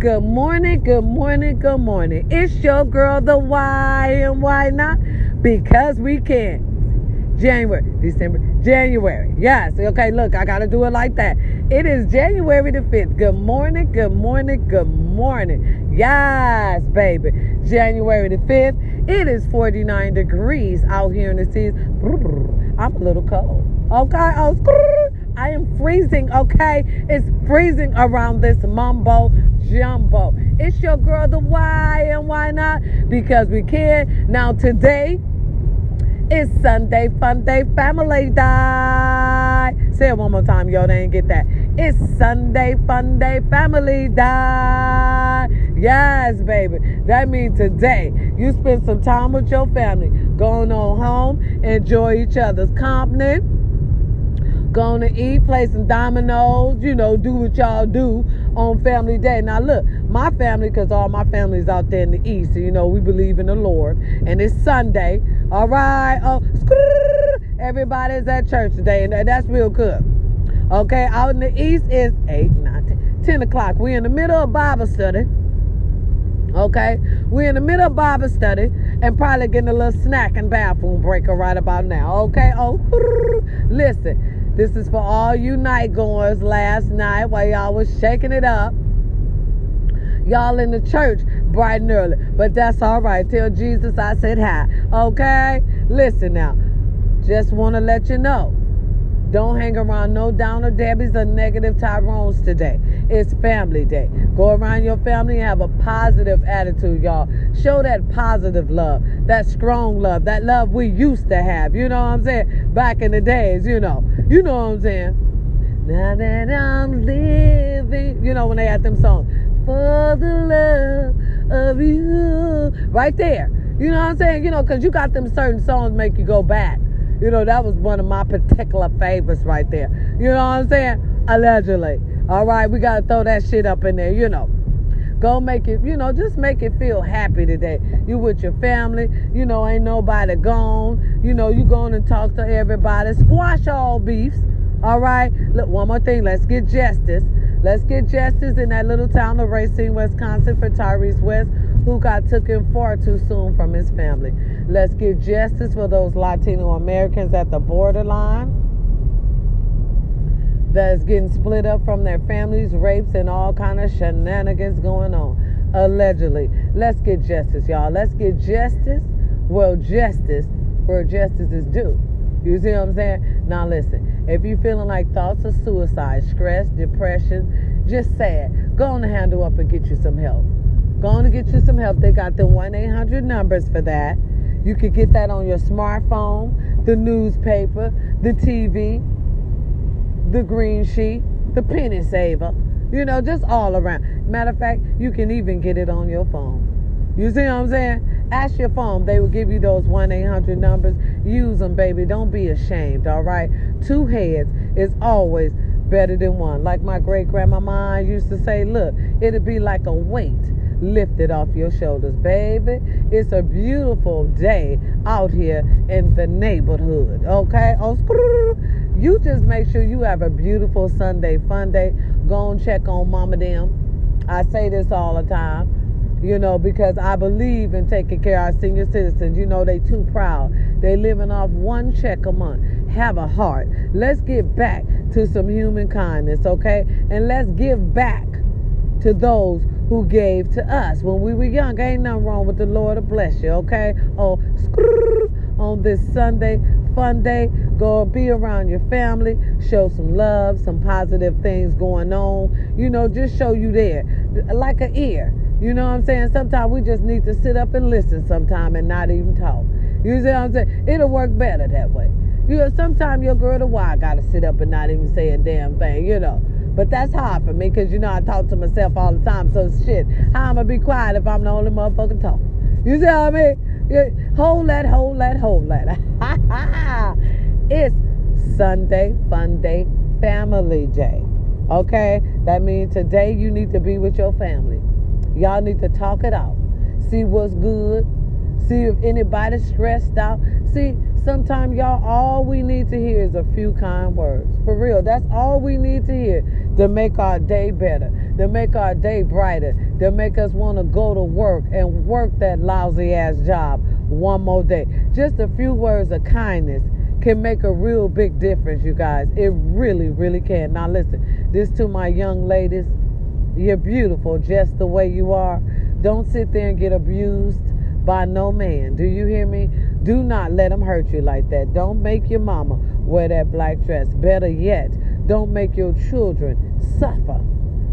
Good morning, good morning, good morning. It's your girl, the why and why not? Because we can. January, December, January. Yes. Okay, look, I got to do it like that. It is January the 5th. Good morning, good morning, good morning. Yes, baby. January the 5th. It is 49 degrees out here in the seas. I'm a little cold. Okay. Oh, I am freezing, okay? It's freezing around this mumbo jumbo. It's your girl, the why and why not? Because we can. Now, today is Sunday Fun Day Family Day. Say it one more time, y'all. They ain't get that. It's Sunday Fun Day Family Day. Yes, baby. That means today you spend some time with your family, going on home, enjoy each other's company to eat, play some dominoes, you know, do what y'all do on family day. Now, look, my family, because all my family's out there in the east, you know, we believe in the Lord. And it's Sunday. All right. Oh, everybody's at church today, and that's real good. Okay, out in the east is 8, 9, 10, 10 o'clock. We're in the middle of Bible study. Okay, we're in the middle of Bible study and probably getting a little snack and bathroom breaker right about now. Okay, oh, listen, this is for all you night goers last night while y'all was shaking it up. Y'all in the church bright and early. But that's all right. Tell Jesus I said hi. Okay? Listen now. Just want to let you know don't hang around no downer Debbie's or negative Tyrones today. It's family day. Go around your family and have a positive attitude, y'all. Show that positive love, that strong love, that love we used to have. You know what I'm saying? Back in the days, you know. You know what I'm saying? Now that I'm living, you know when they had them songs, for the love of you, right there. You know what I'm saying? You know, because you got them certain songs make you go back. You know, that was one of my particular favorites right there. You know what I'm saying? Allegedly. All right, we got to throw that shit up in there, you know. Go make it, you know, just make it feel happy today. You with your family, you know, ain't nobody gone. You know, you going to talk to everybody. Squash all beefs. All right. Look, one more thing. Let's get justice. Let's get justice in that little town of Racine, Wisconsin for Tyrese West, who got taken far too soon from his family. Let's get justice for those Latino Americans at the borderline that's getting split up from their families, rapes, and all kind of shenanigans going on. Allegedly. Let's get justice, y'all. Let's get justice. Well, justice where justice is due. You see what I'm saying? Now listen, if you're feeling like thoughts of suicide, stress, depression, just sad, go on the handle up and get you some help. Go on get you some help. They got the 1-800 numbers for that. You could get that on your smartphone, the newspaper, the TV, the green sheet, the penny saver. You know, just all around. Matter of fact, you can even get it on your phone. You see what I'm saying? Ask your phone. They will give you those 1 800 numbers. Use them, baby. Don't be ashamed, all right? Two heads is always better than one. Like my great grandmama used to say, look, it'll be like a weight lifted off your shoulders, baby. It's a beautiful day out here in the neighborhood, okay? Oh, you just make sure you have a beautiful Sunday fun day. Go and check on Mama Them. I say this all the time you know, because I believe in taking care of our senior citizens. You know, they too proud. They living off one check a month. Have a heart. Let's get back to some human kindness, okay? And let's give back to those who gave to us when we were young. Ain't nothing wrong with the Lord to bless you, okay? Oh, on this Sunday fun day, go be around your family, show some love, some positive things going on. You know, just show you there, like an ear. You know what I'm saying? Sometimes we just need to sit up and listen sometime and not even talk. You see what I'm saying? It'll work better that way. You know, sometimes your girl the why gotta sit up and not even say a damn thing, you know. But that's hard for me because you know I talk to myself all the time. So shit, how am I gonna be quiet if I'm the only motherfucker talking? You see what I mean? Yeah, hold that, hold that, hold that. it's Sunday Fun Day Family Day. Okay? That means today you need to be with your family. Y'all need to talk it out. See what's good. See if anybody's stressed out. See, sometimes y'all, all we need to hear is a few kind words. For real, that's all we need to hear to make our day better. to make our day brighter, to make us want to go to work and work that lousy ass job one more day. Just a few words of kindness can make a real big difference, you guys. It really, really can. Now, listen, this to my young ladies. You're beautiful just the way you are. Don't sit there and get abused by no man. Do you hear me? Do not let them hurt you like that. Don't make your mama wear that black dress. Better yet, don't make your children suffer.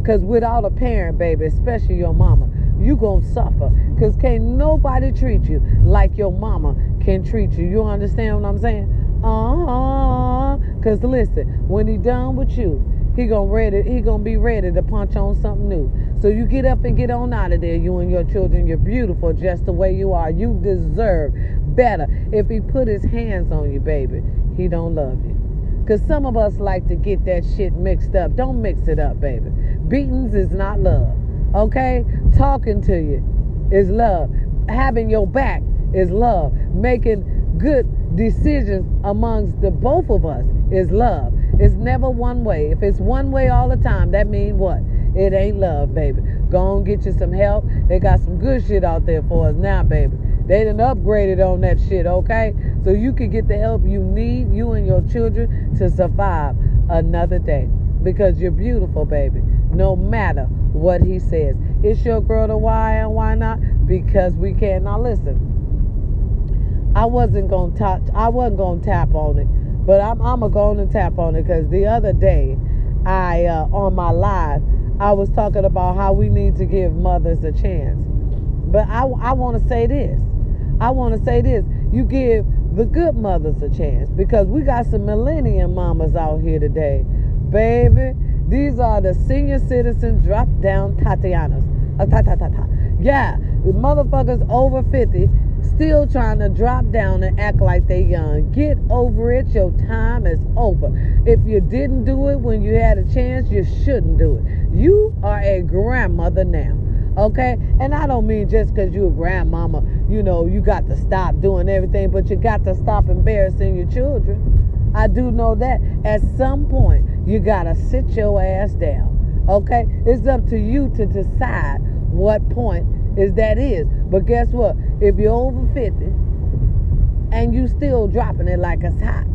Because without a parent, baby, especially your mama, you going to suffer. Because can't nobody treat you like your mama can treat you. You understand what I'm saying? Uh-huh. Because listen, when he done with you, he gonna ready. He gonna be ready to punch on something new. So you get up and get on out of there. You and your children. You're beautiful just the way you are. You deserve better. If he put his hands on you, baby, he don't love you. Cause some of us like to get that shit mixed up. Don't mix it up, baby. Beatings is not love. Okay? Talking to you is love. Having your back is love. Making good decisions amongst the both of us is love. It's never one way. If it's one way all the time, that means what? It ain't love, baby. Go and get you some help. They got some good shit out there for us now, baby. They done upgraded on that shit, okay? So you can get the help you need, you and your children, to survive another day. Because you're beautiful, baby. No matter what he says. It's your girl to why and why not? Because we can. Now listen. I wasn't gonna touch I wasn't gonna tap on it but I'm, I'm going to go on and tap on it because the other day, I uh, on my live, I was talking about how we need to give mothers a chance. But I, I want to say this. I want to say this. You give the good mothers a chance because we got some millennium mamas out here today. Baby, these are the senior citizens drop down Tatianas. Uh, ta, ta, ta, ta. Yeah, the motherfuckers over 50 still trying to drop down and act like they young. Get over it. Your time is over. If you didn't do it when you had a chance, you shouldn't do it. You are a grandmother now. Okay? And I don't mean just because you're a grandmama, you know, you got to stop doing everything, but you got to stop embarrassing your children. I do know that at some point you got to sit your ass down. Okay? It's up to you to decide what point is that is. But guess what? If you're over 50 and you still dropping it like it's hot,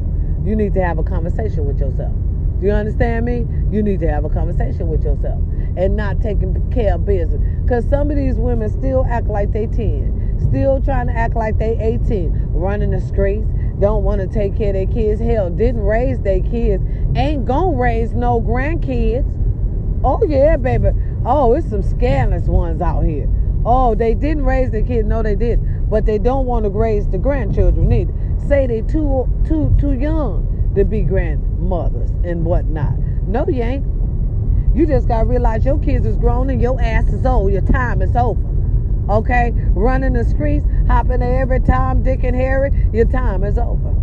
you need to have a conversation with yourself. Do you understand me? You need to have a conversation with yourself and not taking care of business. Because some of these women still act like they 10, still trying to act like they 18, running the streets, don't want to take care of their kids. Hell, didn't raise their kids, ain't gonna raise no grandkids. Oh, yeah, baby. Oh, it's some scandalous ones out here. Oh, they didn't raise their kids. No, they did. But they don't want to raise the grandchildren either. Say they too too too young to be grandmothers and whatnot. No, you ain't. You just gotta realize your kids is grown and your ass is old. Your time is over. Okay? Running the streets, hopping every time, Dick and Harry, your time is over.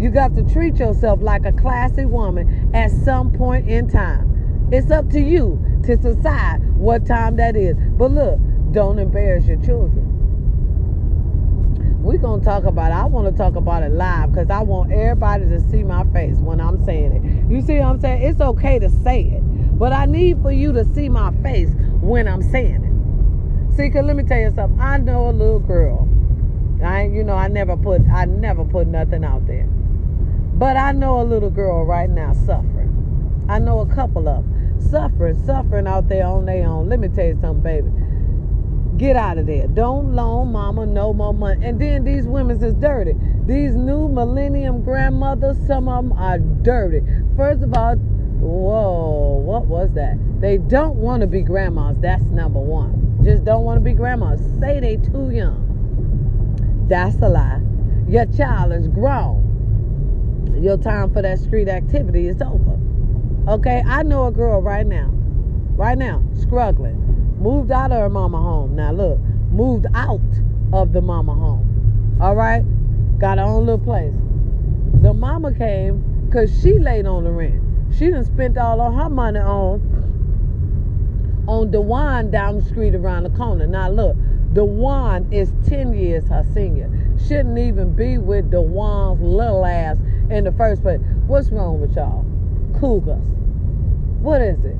You got to treat yourself like a classy woman at some point in time. It's up to you to decide what time that is. But look, don't embarrass your children. We're going to talk about it. I want to talk about it live because I want everybody to see my face when I'm saying it. You see what I'm saying? It's okay to say it, but I need for you to see my face when I'm saying it. See, cause let me tell you something. I know a little girl. I, you know, I never put, I never put nothing out there. But I know a little girl right now suffering. I know a couple of them suffering, suffering out there on their own. Let me tell you something, baby. Get out of there. Don't loan mama no more money. And then these women is dirty. These new millennium grandmothers, some of them are dirty. First of all, whoa, what was that? They don't want to be grandmas. That's number one. Just don't want to be grandmas. Say they too young. That's a lie. Your child is grown. Your time for that street activity is over. Okay, I know a girl right now, right now, struggling Moved out of her mama home. Now look, moved out of the mama home. All right? Got her own little place. The mama came because she laid on the rent. She done spent all of her money on on Dewan down the street around the corner. Now look, Dewan is 10 years her senior. Shouldn't even be with Dewan's little ass in the first place. What's wrong with y'all? Cougars. What is it?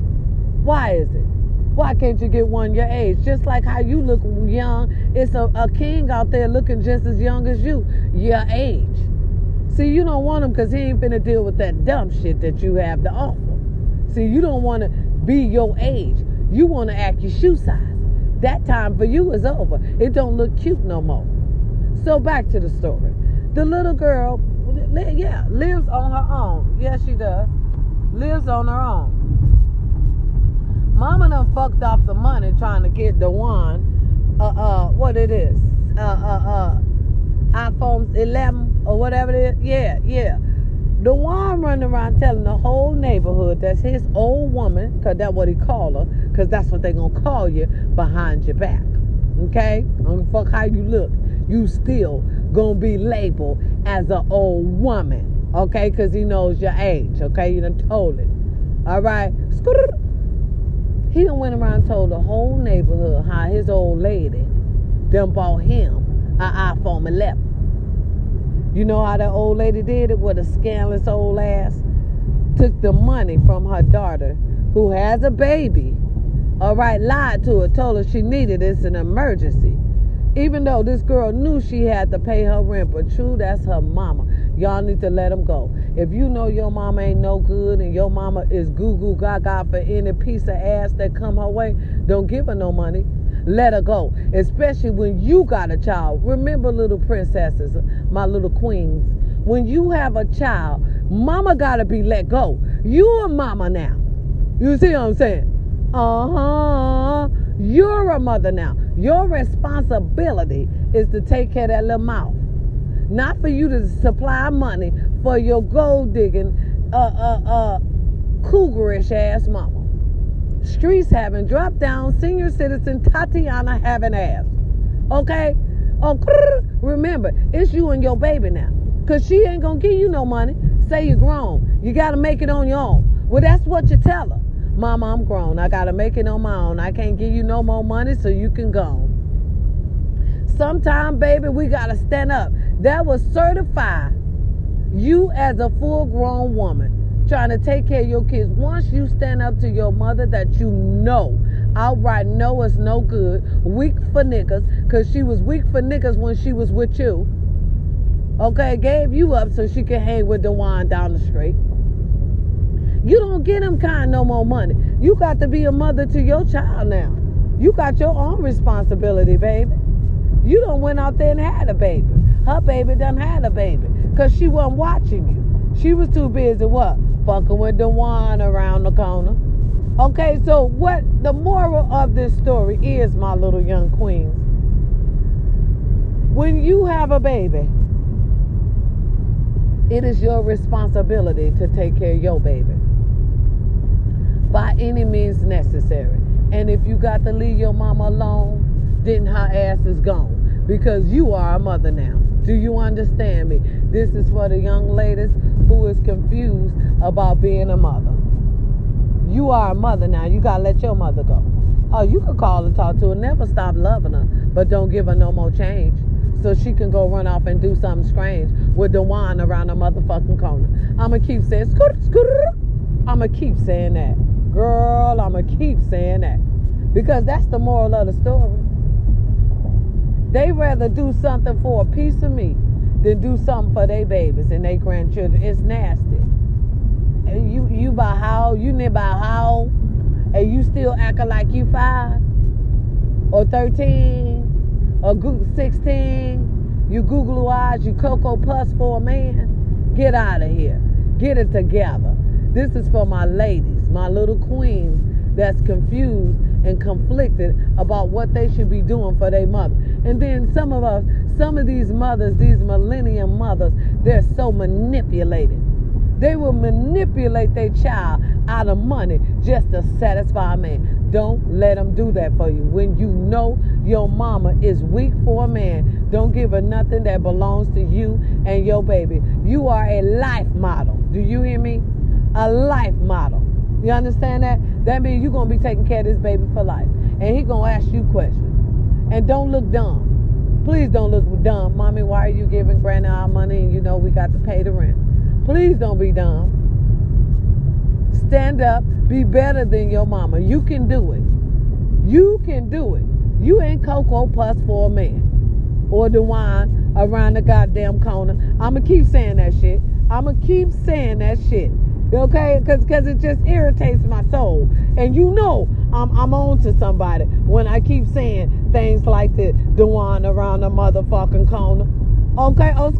Why is it? Why can't you get one your age? Just like how you look young, it's a, a king out there looking just as young as you, your age. See, you don't want him because he ain't finna deal with that dumb shit that you have to offer. See, you don't want to be your age. You want to act your shoe size. That time for you is over. It don't look cute no more. So back to the story. The little girl, yeah, lives on her own. Yes, she does. Lives on her own. Mama done fucked off the money trying to get the one, uh, uh, what it is, uh, uh, uh, iPhone 11 or whatever it is. Yeah, yeah. The one running around telling the whole neighborhood that's his old woman, because that's what he call her, because that's what they going to call you behind your back. Okay? I don't fuck how you look. You still going to be labeled as an old woman. Okay? Because he knows your age. Okay? You done told it. All right? He done went around told the whole neighborhood how his old lady done bought him an iPhone 11. You know how that old lady did it with a scandalous old ass? Took the money from her daughter who has a baby. All right, lied to her, told her she needed it. it's an emergency. Even though this girl knew she had to pay her rent, but true, that's her mama. Y'all need to let them go. If you know your mama ain't no good and your mama is goo goo gaga for any piece of ass that come her way, don't give her no money. Let her go. Especially when you got a child. Remember, little princesses, my little queens. When you have a child, mama gotta be let go. You a mama now. You see what I'm saying? Uh-huh. You're a mother now. Your responsibility is to take care of that little mouth not for you to supply money for your gold digging, uh, uh, uh, cougarish ass mama. Streets having drop down senior citizen Tatiana having ass. Okay? Oh, remember, it's you and your baby now. Because she ain't going to give you no money. Say you're grown. You got to make it on your own. Well, that's what you tell her. Mama, I'm grown. I got to make it on my own. I can't give you no more money, so you can go. Sometime, baby, we got to stand up that will certify you as a full grown woman trying to take care of your kids. Once you stand up to your mother that you know outright know is no good, weak for niggas, because she was weak for niggas when she was with you. Okay, gave you up so she can hang with Dewan down the street. You don't get them kind no more money. You got to be a mother to your child now. You got your own responsibility, baby. You don't went out there and had a baby. Her baby done had a baby because she wasn't watching you. She was too busy what? Fucking with the one around the corner. Okay, so what the moral of this story is, my little young queens. When you have a baby, it is your responsibility to take care of your baby by any means necessary. And if you got to leave your mama alone, then her ass is gone because you are a mother now. Do you understand me? This is for the young ladies who is confused about being a mother. You are a mother now. You got to let your mother go. Oh, you can call and talk to her. Never stop loving her, but don't give her no more change. So she can go run off and do something strange with the wine around the motherfucking corner. I'ma keep saying scooter, scooter. I'ma keep saying that. Girl, I'ma keep saying that. Because that's the moral of the story. They rather do something for a piece of me than do something for their babies and their grandchildren. It's nasty. And you you by how you near by how and you still acting like you five or thirteen or sixteen. You Google eyes, you cocoa puss for a man. Get out of here. Get it together. This is for my ladies, my little queens that's confused and conflicted about what they should be doing for their mother. And then some of us, some of these mothers, these millennium mothers, they're so manipulated. They will manipulate their child out of money just to satisfy a man. Don't let them do that for you. When you know your mama is weak for a man, don't give her nothing that belongs to you and your baby. You are a life model. Do you hear me? A life model. You understand that? That means you're to be taking care of this baby for life. And he to ask you questions. And don't look dumb. Please don't look dumb. Mommy, why are you giving Granny our money and you know we got to pay the rent? Please don't be dumb. Stand up. Be better than your mama. You can do it. You can do it. You ain't Cocoa Puffs for a man. Or the wine around the goddamn corner. I'ma keep saying that shit. I'ma keep saying that shit. Okay? Because cause it just irritates my soul. And you know I'm, I'm on to somebody when I keep saying things like the, the one around the motherfucking corner. Okay? Oh,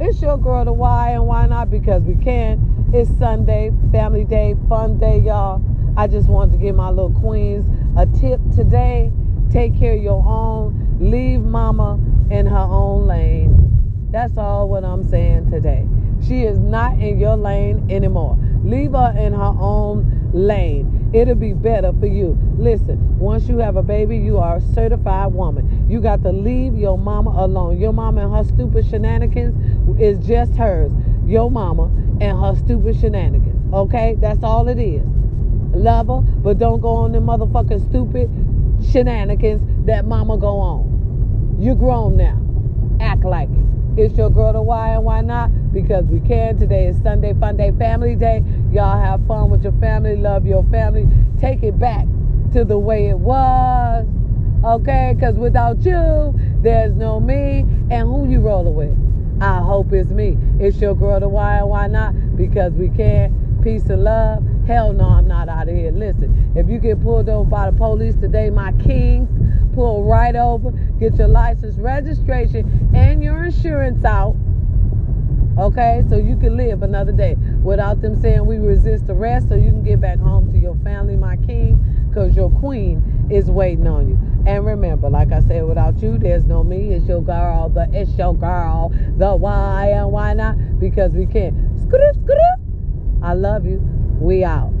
it's your girl, the why and why not? Because we can. It's Sunday, family day, fun day, y'all. I just wanted to give my little queens a tip today. Take care of your own. Leave mama in her own lane. That's all what I'm saying today. She is not in your lane anymore. Leave her in her own lane. It'll be better for you. Listen, once you have a baby, you are a certified woman. You got to leave your mama alone. Your mama and her stupid shenanigans is just hers. Your mama and her stupid shenanigans. Okay? That's all it is. Love her, but don't go on the motherfucking stupid shenanigans that mama go on. You're grown now. Act like it. It's your girl to why and why not? Because we can. Today is Sunday Fun Day Family Day. Y'all have fun with your family. Love your family. Take it back to the way it was. Okay? Because without you, there's no me. And who you rolling with? I hope it's me. It's your girl to why and why not? Because we can. Peace and love. Hell no, I'm not out of here. Listen, if you get pulled over by the police today, my kings, pull right over, get your license, registration, and your insurance out. Okay, so you can live another day without them saying we resist arrest, so you can get back home to your family, my king, because your queen is waiting on you. And remember, like I said, without you, there's no me. It's your girl, the it's your girl, the why and why not? Because we can. not I love you. We out.